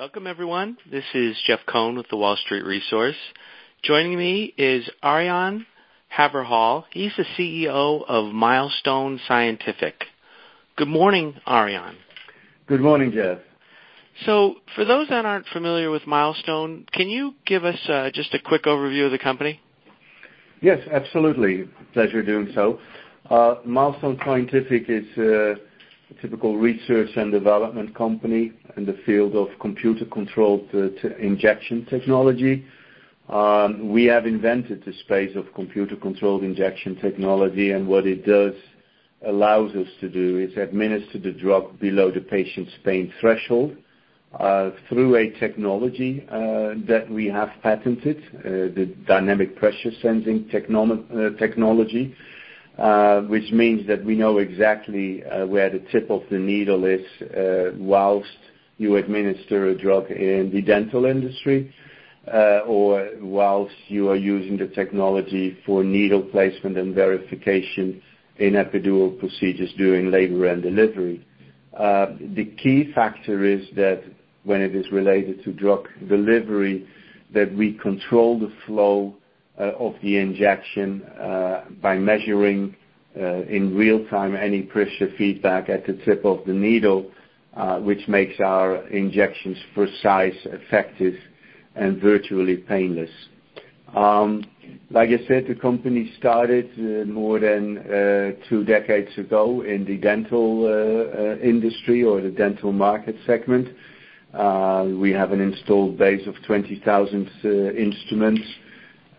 Welcome, everyone. This is Jeff Cohen with The Wall Street Resource. Joining me is Arjan Haverhals. He's the CEO of Milestone Scientific. Good morning, Arjan. Good morning, Jeff. So, for those that aren't familiar with Milestone, can you give us uh, just a quick overview of the company? Yes, absolutely. Pleasure doing so. Uh, Milestone Scientific is a typical research and development company in the field of computer-controlled injection technology. Um, we have invented the space of computer-controlled injection technology, and what it does allows us to do is administer the drug below the patient's pain threshold uh, through a technology uh, that we have patented, uh, the dynamic pressure sensing technology, Uh, which means that we know exactly uh, where the tip of the needle is uh, whilst you administer a drug in the dental industry, or whilst you are using the technology for needle placement and verification in epidural procedures during labor and delivery. The key factor is that when it is related to drug delivery, that we control the flow Uh, of the injection uh, by measuring uh, in real time any pressure feedback at the tip of the needle, which makes our injections precise, effective, and virtually painless. Um, like I said, the company started more than two decades ago in the dental industry or the dental market segment. We have an installed base of 20,000 instruments,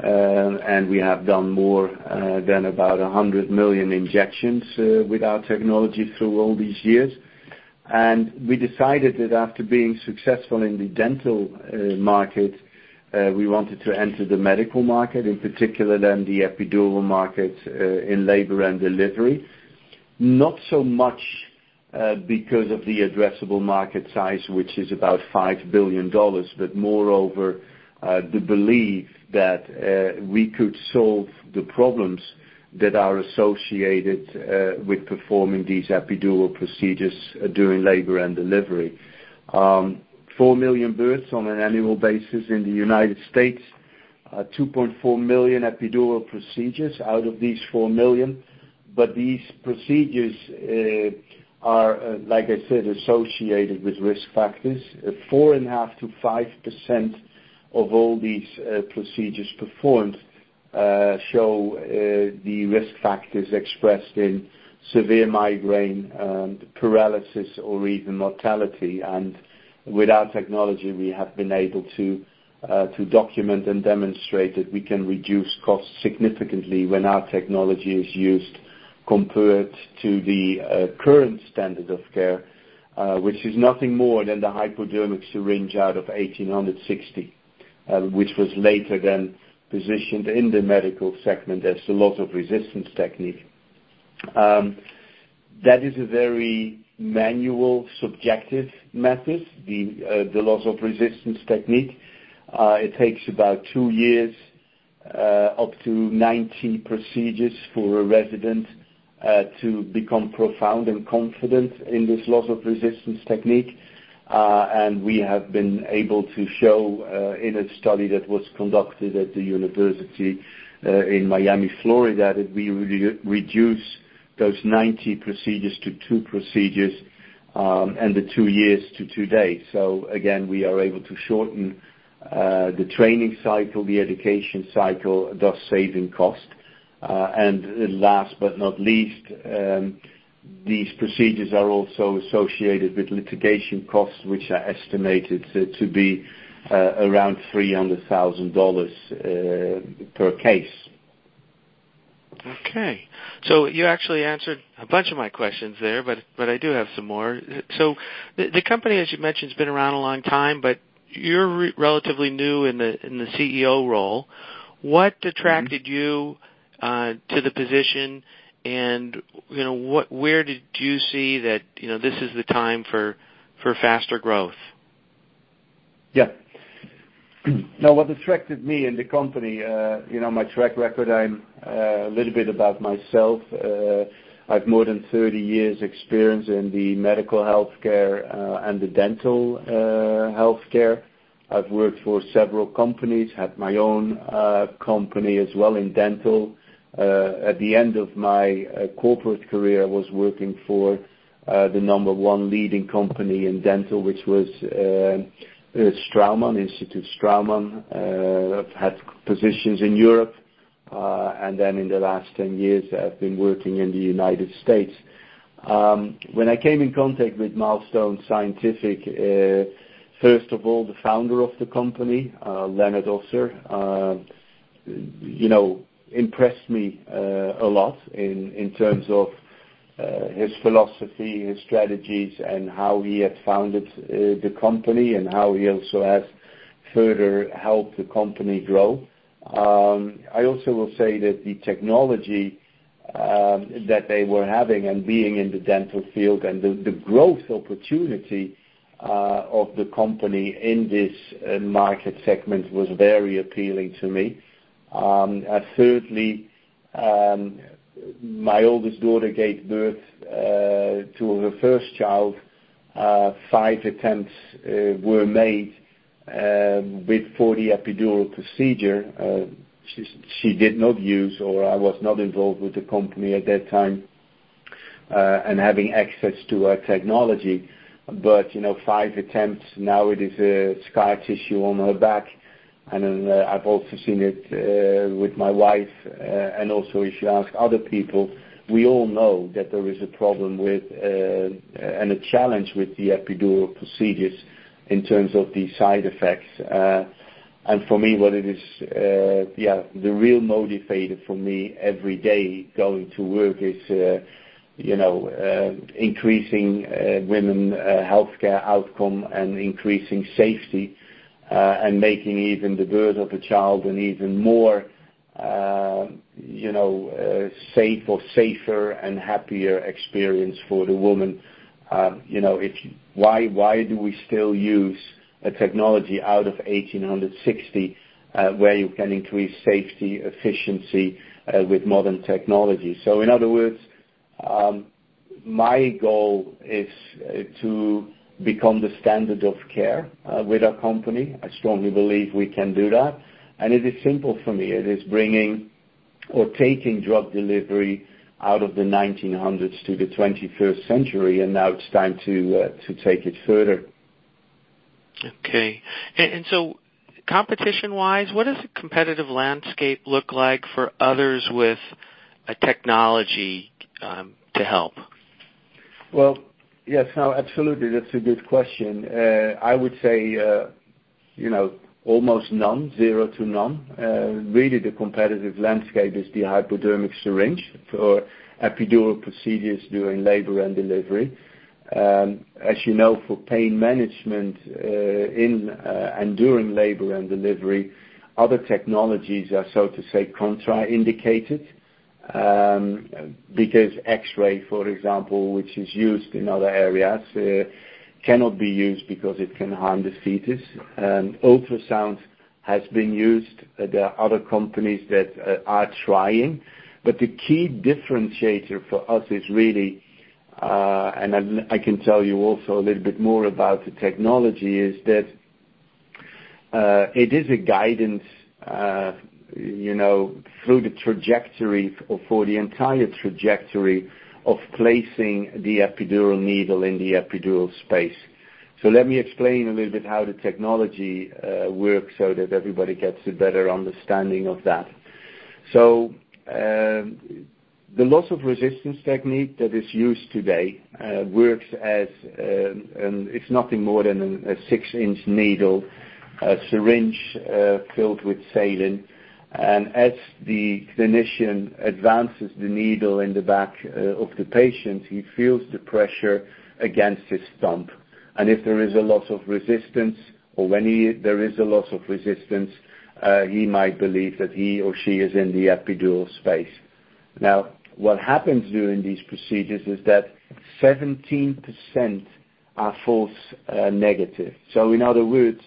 and we have done more uh, than about 100 million injections uh, with our technology through all these years. And we decided that after being successful in the dental uh, market, we wanted to enter the medical market, in particular then the epidural market in labor and delivery. Not so much because of the addressable market size, which is about $5 billion, but moreover, Uh, the belief that uh, we could solve the problems that are associated uh, with performing these epidural procedures during labor and delivery. Um, 4 million births on an annual basis in the United States, 2.4 million epidural procedures out of these 4 million. These procedures are, like I said, associated with risk factors. 4.5%-5% of all these uh, procedures performed uh, show uh, the risk factors expressed in severe migraine, um, paralysis, or even mortality. And with our technology, we have been able to document and demonstrate that we can reduce costs significantly when our technology is used compared to the current standard of care, which is nothing more than the hypodermic syringe out of 1860, Uh, which was later then positioned in the medical segment as the loss of resistance technique. Um, that is a very manual, subjective method, the uh, loss of resistance technique. Uh, it takes about two years, up to 90 procedures for a resident to become profound and confident in this loss of resistance technique. Uh, we have been able to show uh, in a study that was conducted at the University uh, in Miami, Florida, that we reduce those 90 procedures to two procedures, um, and the two years to two days. So again, we are able to shorten the training cycle, the education cycle, thus saving cost. Uh and last but not least, um, these procedures are also associated with litigation costs, which are estimated to be uh, around $300,000 uh, per case. Okay. So you actually answered a bunch of my questions there, but I do have some more. So the company, as you mentioned, has been around a long time, but you're relatively new in the CEO role. What mm-hmm. attracted you uh, to the position, where did you see that you know, this is the time for for faster growth? Yeah. Now, what attracted me in the company, uh, you know, my track record, I'm uh a little bit about myself. I've more than 30 years experience in the medical healthcare and the dental healthcare. I've worked for several companies, had my own company as well in dental. Uh, at the end of my uh, corporate career, I was working for uh, the number one leading company in dental, which was Straumann, Institut Straumann. I've had positions in Europe. And then in the last 10 years, I've been working in the United States. Um, when I came in contact with Milestone Scientific, first of all, the founder of the company, Leonard Osser, impressed me uh, a lot in in terms of uh, his philosophy, his strategies, and how he had founded uh, the company, and how he also has further helped the company grow. Um, I also will say that the technology um, that they were having and being in the dental field and the growth opportunity of the company in this market segment was very appealing to me. Um, uh, thirdly, um, my oldest daughter gave birth uh, to her first child. Uh, five attempts were made um, before the epidural procedure. She did not use, or I was not involved with the company at that time, and having access to our technology. But you know, Five attempts, now it is a scar tissue on her back. Uh, I've also seen it uh, with my wife. Uh, and also, if you ask other people, we all know that there is a problem with, and a challenge with the epidural procedures in terms of the side effects. And for me, what it is, yeah, the real motivator for me every day going to work is you know, increasing women healthcare outcome and increasing safety, and making even the birth of a child an even more uh you know uh safe or safer and happier experience for the woman. Um, you know, if why why do we still use a technology out of 1860, where you can increase safety, efficiency with modern technology? So in other words, my goal is to become the standard of care uh, with our company. I strongly believe we can do that. And it is simple for me. It is bringing or taking drug delivery out of the 1900s to the 21st century, and now it's time uh, to take it further. Okay. And and so Competition-wise, what does the competitive landscape look like for others with a technology um, to help? Well, yes. No, absolutely. That's a good question. Uh, I would say uh, you know, almost none, zero to none. Uh, really, the competitive landscape is the hypodermic syringe for epidural procedures during labor and delivery. Um, as you know, for pain management uh, in and during labor and delivery, other technologies are, so to say, contraindicated. Um, because X-ray, for example, which is used in other areas, uh, cannot be used because it can harm the fetus. Um, ultrasound has been used. Uh, there are other companies that uh, are trying. But the key differentiator for us is really, and I can tell you also a little bit more about the technology, is that it is a guidance through the trajectory or for the entire trajectory of placing the epidural needle in the epidural space. So let me explain a little bit how the technology uh, works so that everybody gets a better understanding of that. So um, the loss of resistance technique that is used today uh, works as, um, it's nothing more than a six-inch needle, a syringe uh, filled with saline. And as the clinician advances the needle in the back uh, of the patient, he feels the pressure against his thumb. And if there is a loss of resistance, or when there is a loss of resistance, uh, he might believe that he or she is in the epidural space. Now, what happens during these procedures is that 17% are false uh, negative. So in other words,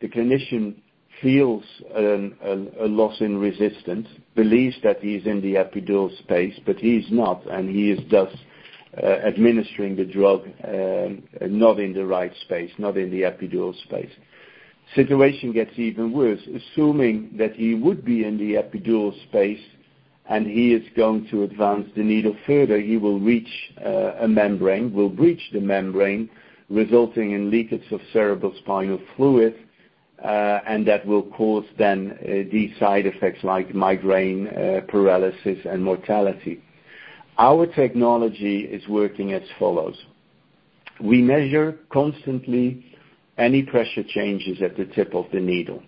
the clinician feels a loss in resistance, believes that he's in the epidural space, but he's not, and he is thus uh, administering the drug uh, not in the right space, not in the epidural space. Situation gets even worse. Assuming that he would be in the epidural space and he is going to advance the needle further, he will reach uh, a membrane, will breach the membrane, resulting in leakage of cerebrospinal fluid, Uh, and that will cause then uh, these side effects like migraine, uh, paralysis, and mortality. Our technology is working as follows. We measure constantly any pressure changes at the tip of the needle.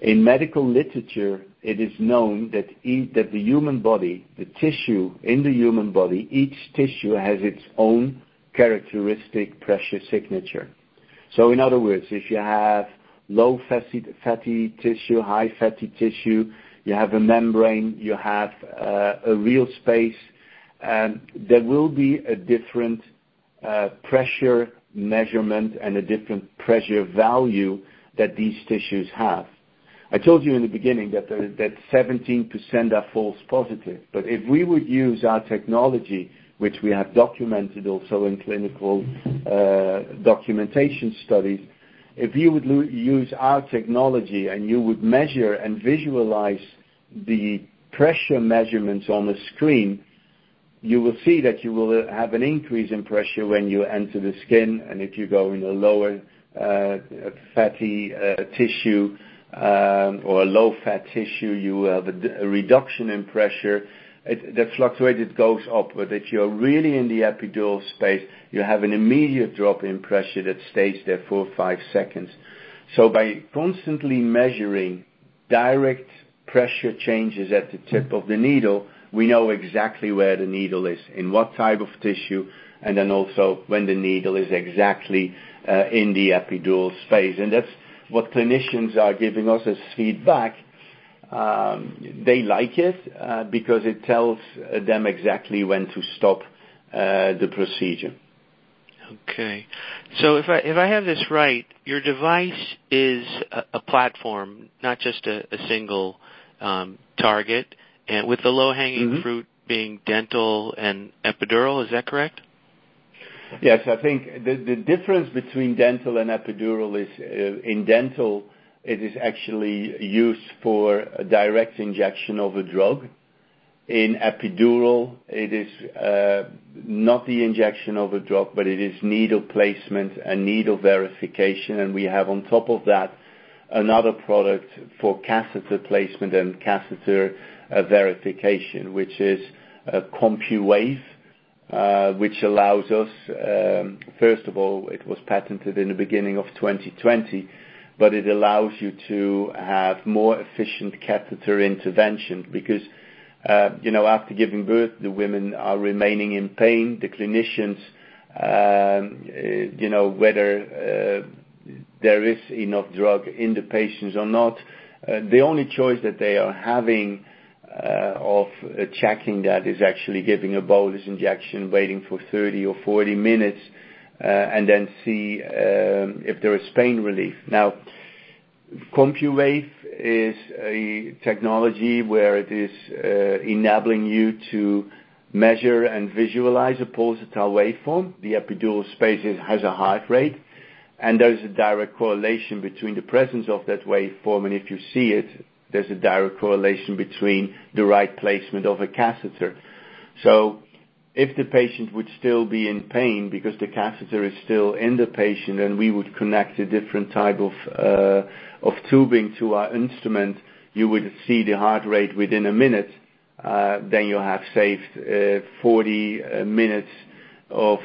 In medical literature, it is known that the human body, the tissue in the human body, each tissue has its own characteristic pressure signature. So in other words, if you have low fatty tissue, high fatty tissue, you have a membrane, you have uh, a real space, there will be a different uh, pressure measurement and a different pressure value that these tissues have. I told you in the beginning that 17% are false positive. But if we would use our technology, which we have documented also in clinical uh, documentation studies, if you would use our technology and you would measure and visualize the pressure measurements on the screen, you will see that you will have an increase in pressure when you enter the skin, and if you go in a lower uh, fatty uh, tissue um, or a low-fat tissue, you will have a reduction in pressure. That fluctuates, it goes up. If you're really in the epidural space, you have an immediate drop in pressure that stays there for five seconds. So by constantly measuring direct pressure changes at the tip of the needle, we know exactly where the needle is, in what type of tissue, and then also when the needle is exactly uh, in the epidural space. And that's what clinicians are giving us as feedback. Um, they like it uh, because it tells them exactly when to stop uh, the procedure. Okay. So if I have this right, your device is a platform, not just a single um, target, and with the low-hanging mm-hmm. fruit being dental and epidural. Is that correct? Yes. I think the difference between dental and epidural is, uh, in dental, it is actually used for a direct injection of a drug. In epidural, it is uh not the injection of a drug, but it is needle placement and needle verification. And we have on top of that, another product for catheter placement and catheter verification, which is CompuWave, uh, which allows us, first of all, it was patented in the beginning of 2020, but it allows you to have more efficient catheter intervention because uh you know, after giving birth, the women are remaining in pain. The clinicians, um uh you know whether there is enough drug in the patients or not, the only choice that they are having of checking that is actually giving a bolus injection, waiting for 30 or 40 minutes, Uh, then see um, if there is pain relief. Now, CompuWave is a technology where it is uh, enabling you to measure and visualize a pulsatile waveform. The epidural space has a heart rate, and there's a direct correlation between the presence of that waveform, and if you see it, there's a direct correlation between the right placement of a catheter. If the patient would still be in pain because the catheter is still in the patient, and we would connect a different type of uh of tubing to our instrument, you would see the heart rate within a minute. Uh, then you have saved 40 minutes of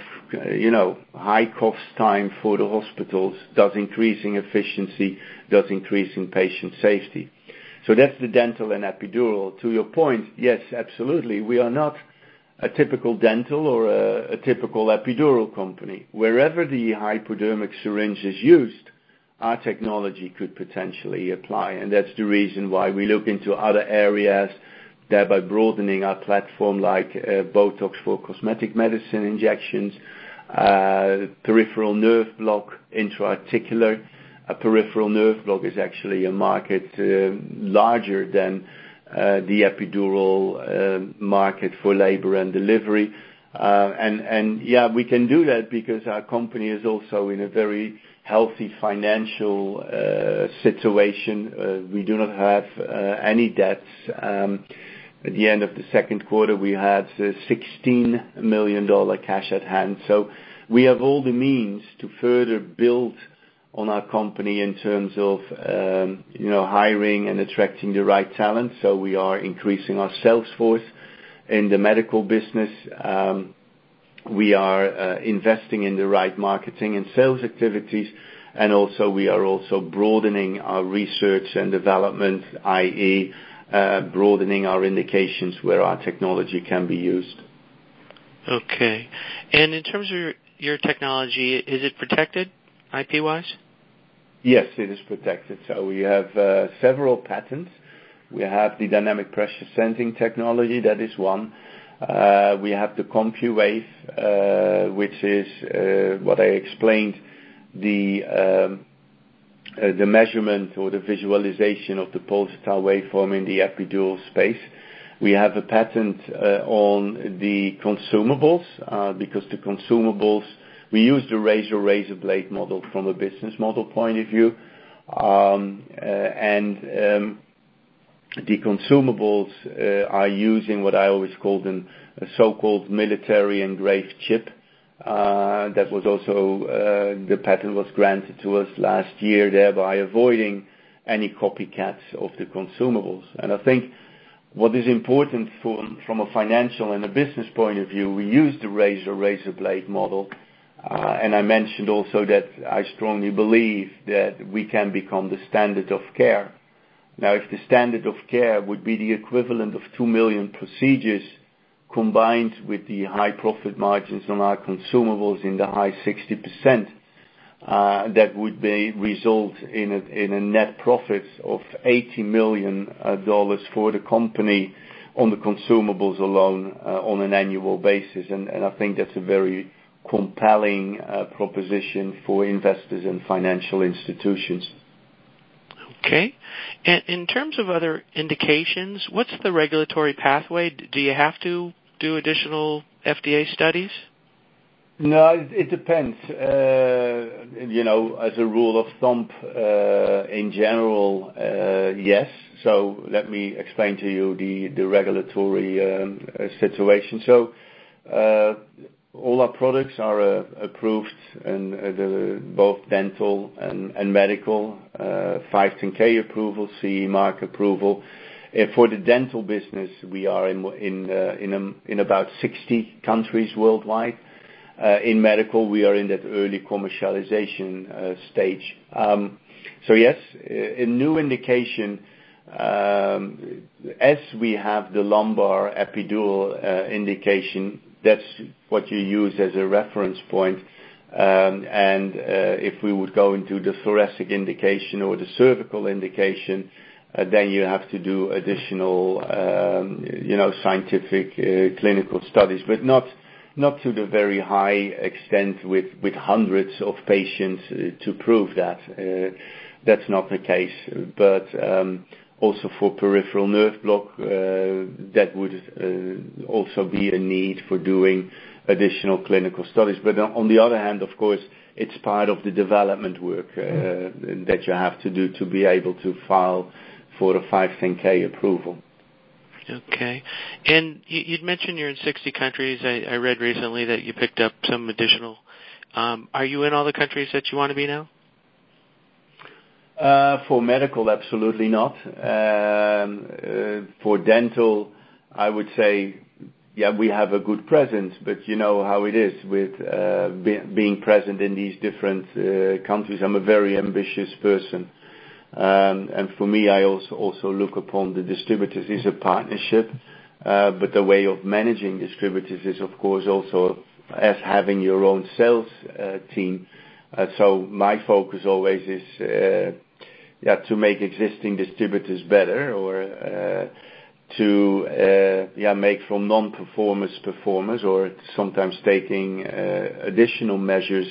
you know, high cost time for the hospitals, thus increasing efficiency, thus increasing patient safety. So that's the dental and epidural. To your point, yes, absolutely. We are not a typical dental or a typical epidural company. Wherever the hypodermic syringe is used, our technology could potentially apply, and that's the reason why we look into other areas, thereby broadening our platform like uh, Botox for cosmetic medicine injections, uh, peripheral nerve block, intra-articular a peripheral nerve block is actually a market uh, larger than the epidural market for labor and delivery. Uh and and yeah, we can do that because our company is also in a very healthy financial uh situation. We do not have any debts. Um at the end of the second quarter, we had $16 million cash at hand. So we have all the means to further build on our company in terms of um you know hiring and attracting the right talent. So we are increasing our sales force in the medical business. Um, we are uh, investing in the right marketing and sales activities, and also we are also broadening our research and development, i.e., uh, broadening our indications where our technology can be used. Okay. And in terms of your technology, is it protected IP-wise? Yes, it is protected. So we have several patents. We have the dynamic pressure sensing technology, that is one. Uh we have the CompuWave, uh, which is what I explained, the um uh the measurement or the visualization of the pulsatile waveform in the epidural space. We have a patent on the consumables, uh because the consumables, we use the razor razor blade model from a business model point of view. Um, uh, and um, the consumables uh, are using what I always call a so-called military engraved chip. Uh, that was also the patent was granted to us last year, thereby avoiding any copycats of the consumables. And I think what is important from a financial and a business point of view, we use the razor razor blade model. I mentioned also that I strongly believe that we can become the standard of care. Now, if the standard of care would be the equivalent of 2 million procedures combined with the high profit margins on our consumables in the high 60%, uh that would be result in a net profit of $80 million for the company on the consumables alone on an annual basis. I think that's a very compelling uh, proposition for investors and financial institutions. Okay. And in terms of other indications, what's the regulatory pathway? Do you have to do additional FDA studies? No, it depends. Uh you know, as a rule of thumb, uh, in general, uh, yes. So let me explain to you the regulatory um, situation. All our products are uh, approved in uh, both dental and medical, uh, 510 approval, CE mark approval. For the dental business, we are in um, about 60 countries worldwide. In medical, we are in that early commercialization stage. Um so yes, a new indication, um, as we have the lumbar epidural indication, that's what you use as a reference point. Um and uh if we would go into the thoracic indication or the cervical indication, then you have to do additional uh you know, scientific clinical studies, but not not to the very high extent with hundreds of patients to prove that. That's not the case. Also for peripheral nerve block, uh, that would uh, also be a need for doing additional clinical studies. But on the other hand, of course, it's part of the development work uh, that you have to do to be able to file for a 510 approval. Okay. And you'd mentioned you're in 60 countries. I read recently that you picked up some additional. Um, are you in all the countries that you want to be now? For medical, absolutely not. Um, uh, for dental, I would say, yeah, we have a good presence, but you know how it is with uh, being present in these different uh, countries. I'm a very ambitious person. Um and for me, I also also look upon the distributors as a partnership. Uh but the way of managing distributors is, of course, also as having your own sales team. So my focus always is uh to make existing distributors better or uh to uh make from non-performers performers, or sometimes taking additional measures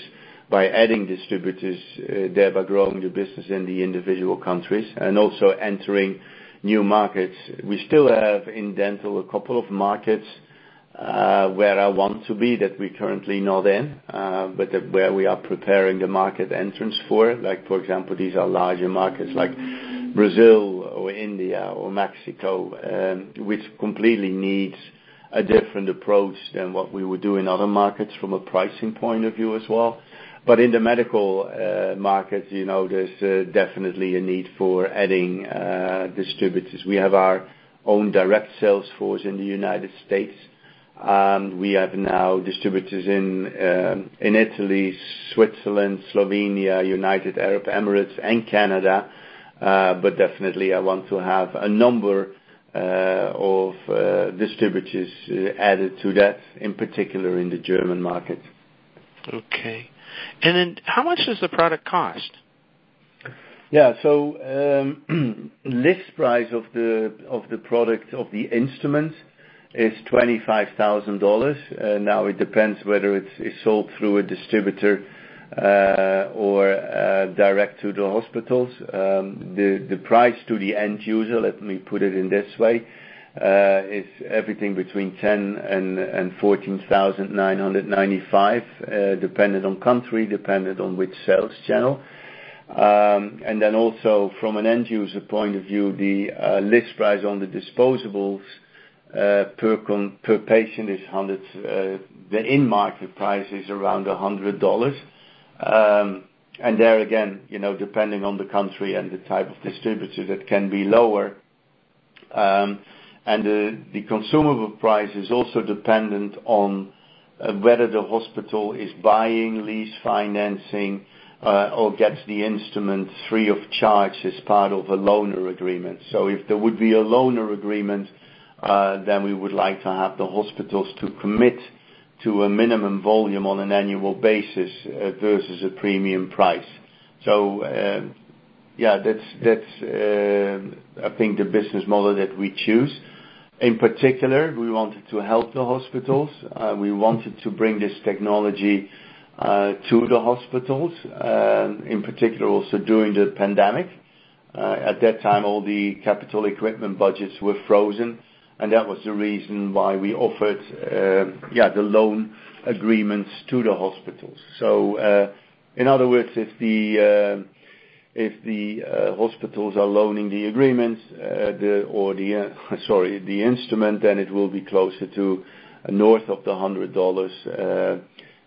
by adding distributors, uh thereby growing the business in the individual countries and also entering new markets. We still have in dental a couple of markets where I want to be that we're currently not in, uh but where we are preparing the market entrance for. Like for example, these are larger markets like Brazil or India or Mexico, um which completely needs a different approach than what we would do in other markets from a pricing point of view as well. But in the medical uh, market, you know, there's definitely a need for adding uh distributors. We have our own direct sales force in the United States. We have now distributors in in Italy, Switzerland, Slovenia, United Arab Emirates, and Canada. Uh but definitely I want to have a number of distributors added to that, in particular in the German market. Okay. And then how much does the product cost? Yeah. So um list price of the of the product, of the instrument is $25,000. Now it depends whether it's sold through a distributor or direct to the hospitals. Um the price to the end user, let me put it in this way, uh is everything between $10,000 and $14,995, dependent on country, dependent on which sales channel. Um and then also from an end user point of view, the list price on the disposables per per patient is $100. The in-market price is around $100. Um and there again, you know, depending on the country and the type of distributor, that can be lower. Um and the consumable price is also dependent on whether the hospital is buying lease financing or gets the instrument free of charge as part of a loaner agreement. So if there would be a loaner agreement, Uh, then we would like to have the hospitals to commit to a minimum volume on an annual basis uh, versus a premium price. So uh yeah, that's that's uh, I think the business model that we choose. In particular, we wanted to help the hospitals. We wanted to bring this technology to the hospitals, um, in particular also during the pandemic. At that time, all the capital equipment budgets were frozen, that was the reason why we offered uh yeah the loan agreements to the hospitals. So uh in other words, if the if the uh hospitals are loaning the agreements, the or the sorry the instrument, then it will be closer to north of the $100. Uh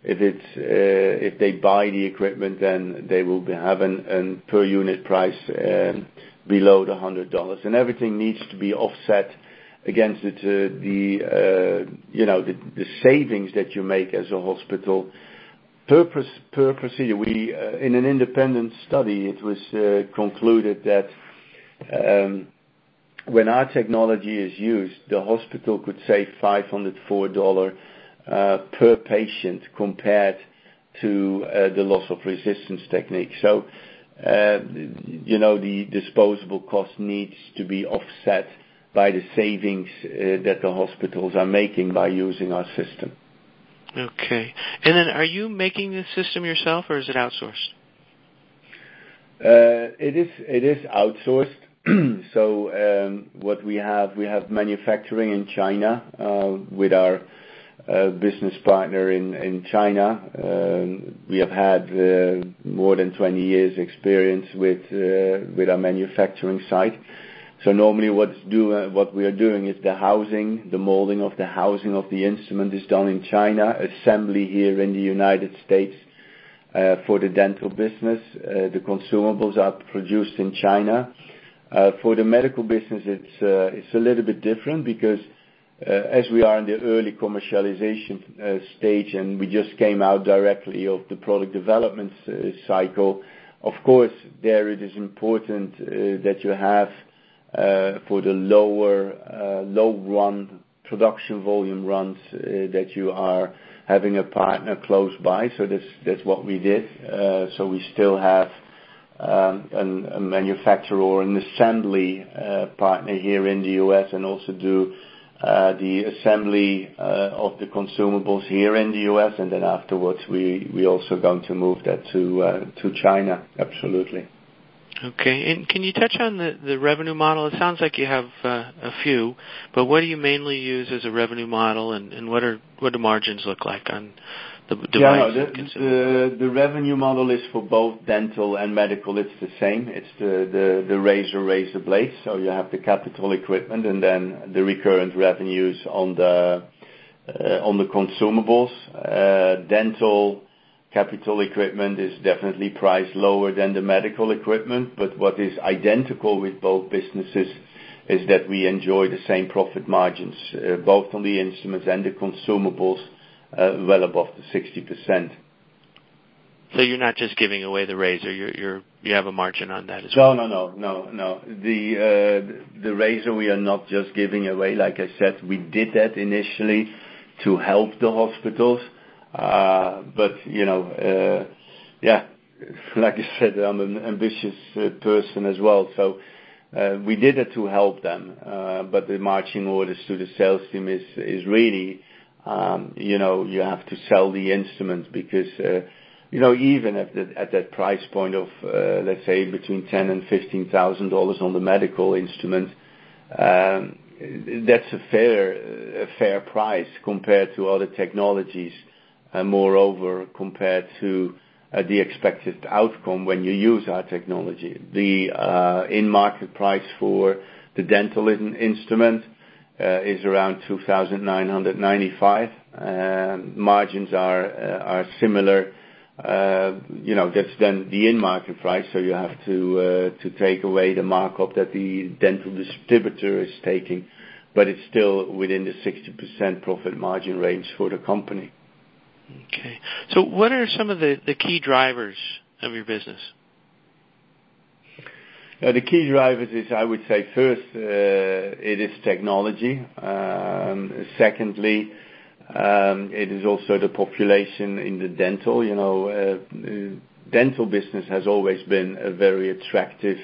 if it's if they buy the equipment, then they will be have a per unit price below the $100. And everything needs to be offset against uh, uh you know the savings that you make as a hospital per procedure. We uh, in an independent study, it was uh, concluded that um, when our technology is used, the hospital could save $504 per patient compared to the loss of resistance technique. So uh you know the disposable cost needs to be offset by the savings uh, that the hospitals are making by using our system. Okay. And then are you making this system yourself or is it outsourced? Uh it is outsourced. So um what we have, we have manufacturing in China, uh, with our uh, business partner in China. Um, we have had more than 20 years experience with with our manufacturing site. So normally uh, what we are doing is the housing, the molding of the housing of the instrument is done in China, assembly here in the United States, uh, for the dental business. Uh, the consumables are produced in China. For the medical business, it's a little bit different because, as we are in the early commercialization stage, and we just came out directly of the product development cycle, of course, there it is important that you have, for the lower uh low run production volume runs, that you are having a partner close by. So that's that's what we did. Uh so we still have um a manufacturer or an assembly uh partner here in the U.S. and also do uh the assembly uh of the consumables here in the U.S., and then afterwards, we, we also going to move that to uh to China. Absolutely. Okay. And can you touch on the revenue model? It sounds like you have a few, but what do you mainly use as a revenue model, and what are what do margins look like on the device and consumables? The revenue model is for both dental and medical. It's the same. It's the razor razor blades. So you have the capital equipment and then the recurrent revenues on the uh on the consumables. Dental capital equipment is definitely priced lower than the medical equipment. But what is identical with both businesses is that we enjoy the same profit margins, both on the instruments and the consumables, well above the 60%. So you're not just giving away the razor, you you have a margin on that as well? No. No no no no. The uh the razor we are not just giving away. Like I said, we did that initially to help the hospitals. Yeah, like I said, I'm an ambitious person as well. So uh we did it to help them. Uh but the marching orders to the sales team is is really, um you know, you have to sell the instrument because uh you know, even at that price point of, let's say between $10,000 and $15,000 on the medical instrument, um that's a fair uh fair price compared to other technologies, moreover, compared to the expected outcome when you use our technology. The in-market price for the dental instrument is around $2,995. Margins are uh are similar. Uh you know, that's then the in-market price, so you have to uh to take away the markup that the dental distributor is taking, but it's still within the 60% profit margin range for the company. Okay. So what are some of the the key drivers of your business? Uh, the key drivers is, I would say first, uh, it is technology. Um, secondly, um, it is also the population in the dental. You know, uh, dental business has always been a very attractive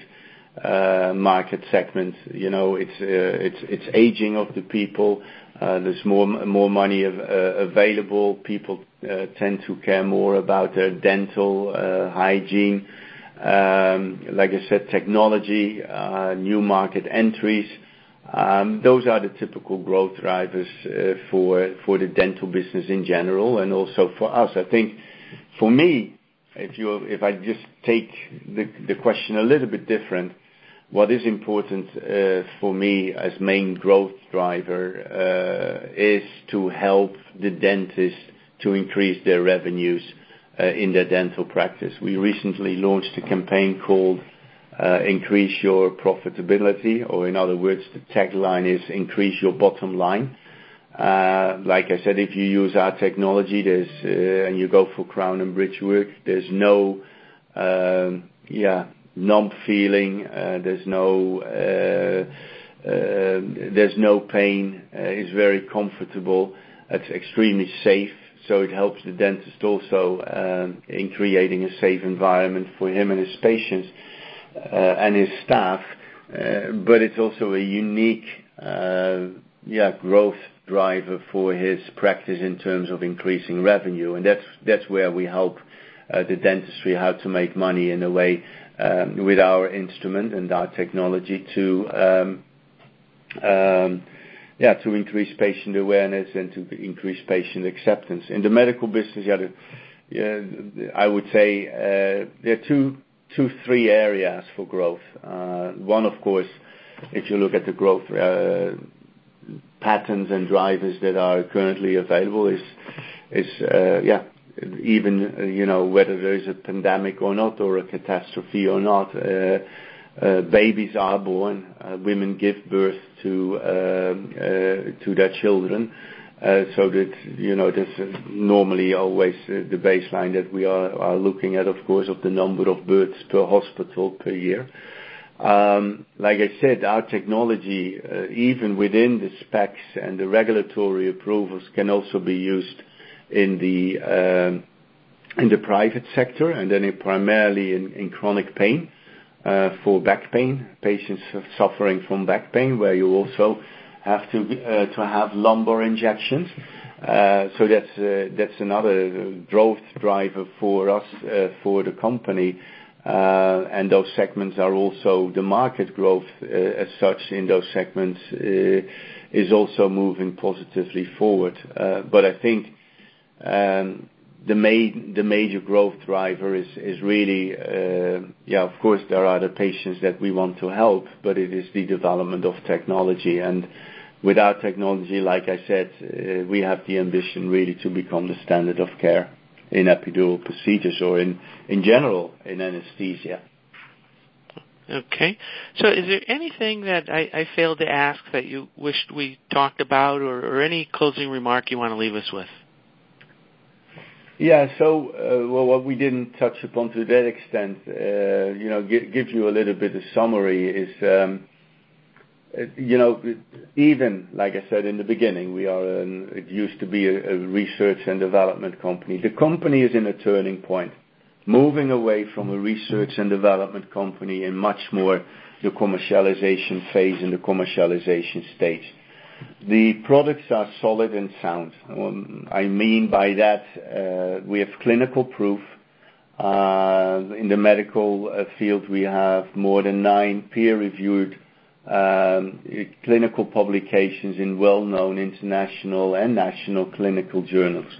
uh, market segment. You know, it's it's it's aging of the people. There's more money available. People tend to care more about their dental hygiene. Um, like I said, technology, new market entries, Um those are the typical growth drivers uh for for the dental business in general, and also for us. I think for me, if you if I just take the the question a little bit different, what is important for me as main growth driver, uh is to help the dentist to increase their revenues in their dental practice. We recently launched a campaign called Increase Your Profitability, or in other words, the tagline is Increase Your Bottom Line. Like I said, if you use our technology, there's uh and you go for crown and bridge work, there's no um yeah numb feeling, uh there's no uh there's no pain. It's very comfortable. It's extremely safe, so it helps the dentist also uh, in creating a safe environment for him and his patients, uh, and his staff. Uh but it's also a unique uh yeah, growth driver for his practice in terms of increasing revenue. And that's that's where we help uh, the dentistry how to make money in a way, um, with our instrument and our technology to um, um, increase patient awareness and to increase patient acceptance. In the medical business, Yeah, I would say, uh, there are two, three areas for growth. Uh, one, of course, if you look at the growth uh, patterns and drivers that are currently available is, yeah, even uh you know, whether there is a pandemic or not, or a catastrophe or not, babies are born, women give birth to uh uh to their children. Uh, so that, you know, that's normally always the baseline that we are are looking at, of course, of the number of births per hospital per year. Um like I said, our technology, even within the specs and the regulatory approvals, can also be used in the in the private sector, and then primarily in chronic pain, for back pain, patients suffering from back pain, where you also have to uh, to have lumbar injections. Uh so that's uh that's another growth driver for us, for the company. Uh and those segments are also the market growth as such in those segments is also moving positively forward. Uh but I think the major growth driver is really, uh yeah of course, there are the patients that we want to help, but it is the development of technology. With our technology, like I said, we have the ambition really to become the standard of care in epidural procedures or in, in general in anesthesia. Okay. So is there anything that I failed to ask that you wished we talked about or any closing remark you want to leave us with? Yeah. So what we didn't touch upon to that extent, uh you know, g give you a little bit of summary is, um uh you know, even like I said in the beginning, we are an it used to be a research and development company. The company is in a turning point, moving away from a research and development company and much more the commercialization phase and the commercialization stage. The products are solid and sound. Um, I mean by that, uh, we have clinical proof. Uh, in the medical uh, field, we have more than nine peer-reviewed um, clinical publications in well-known international and national clinical journals.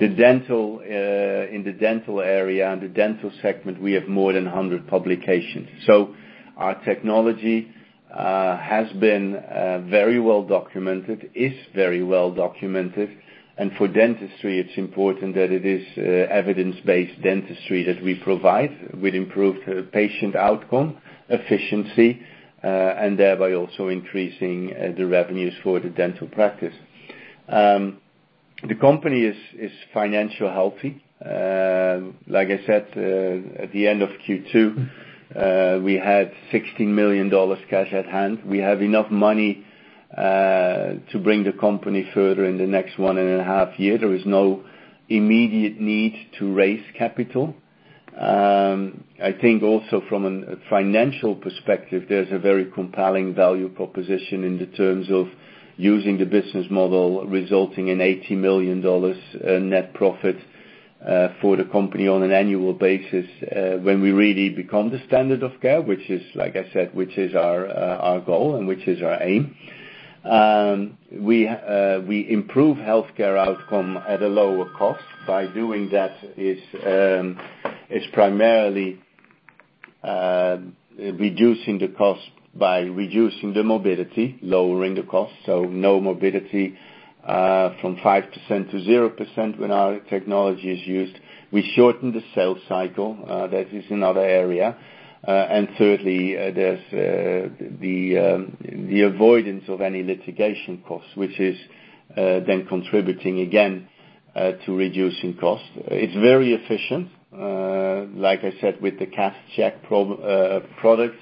In the dental area and the dental segment, we have more than 100 publications. So our technology Uh, has been uh, very well documented, is very well documented. And for dentistry, it's important that it is uh, evidence-based dentistry that we provide with improved patient outcome, efficiency, and thereby also increasing the revenues for the dental practice. Um the company is financially healthy. Uh like I said, at the end of Q2, we had $16 million cash at hand. We have enough money uh to bring the company further in the next one and a half year. There is no immediate need to raise capital. Um I think also from a financial perspective, there's a very compelling value proposition in the terms of using the business model resulting in $80 million net profit Uh, for the company on an annual basis uh, when we really become the standard of care, which is, like I said, which is our uh, our goal and which is our aim. Um we improve healthcare outcome at a lower cost. By doing that is um is primarily um, reducing the cost by reducing the morbidity, lowering the cost. So no morbidity from 5% to 0% when our technology is used. We shorten the sales cycle. Uh, that is another area. Uh and thirdly, uh, there's uh um, the avoidance of any litigation costs, which is uh, then contributing again to reducing cost. It's very efficient. Like I said, with the CathCheck product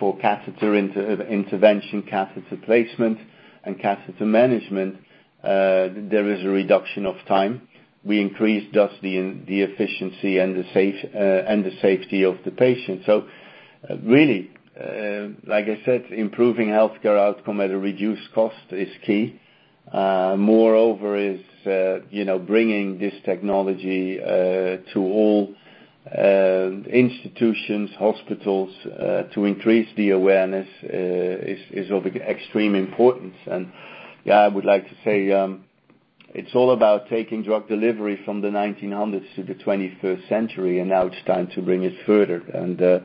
for catheter intervention, catheter placement, and catheter management, there is a reduction of time. We increase thus the efficiency uh, and the safety of the patient. So uh really, uh, like I said, improving healthcare outcome at a reduced cost is key. Uh, moreover is you know bringing this technology to all institutions, hospitals, to increase the awareness is of extreme importance. I would like to say, um, it's all about taking drug delivery from the 1900s to the 21st century, and now it's time to bring it further. And uh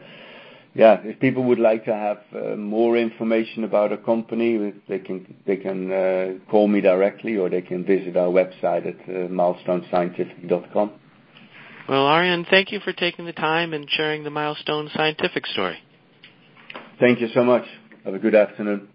yeah, if people would like to have uh, more information about our company, they can uh, call me directly, or they can visit our website at uh, milestonescientific.com. Well, Arjan, thank you for taking the time and sharing the Milestone Scientific story. Thank you so much. Have a good afternoon.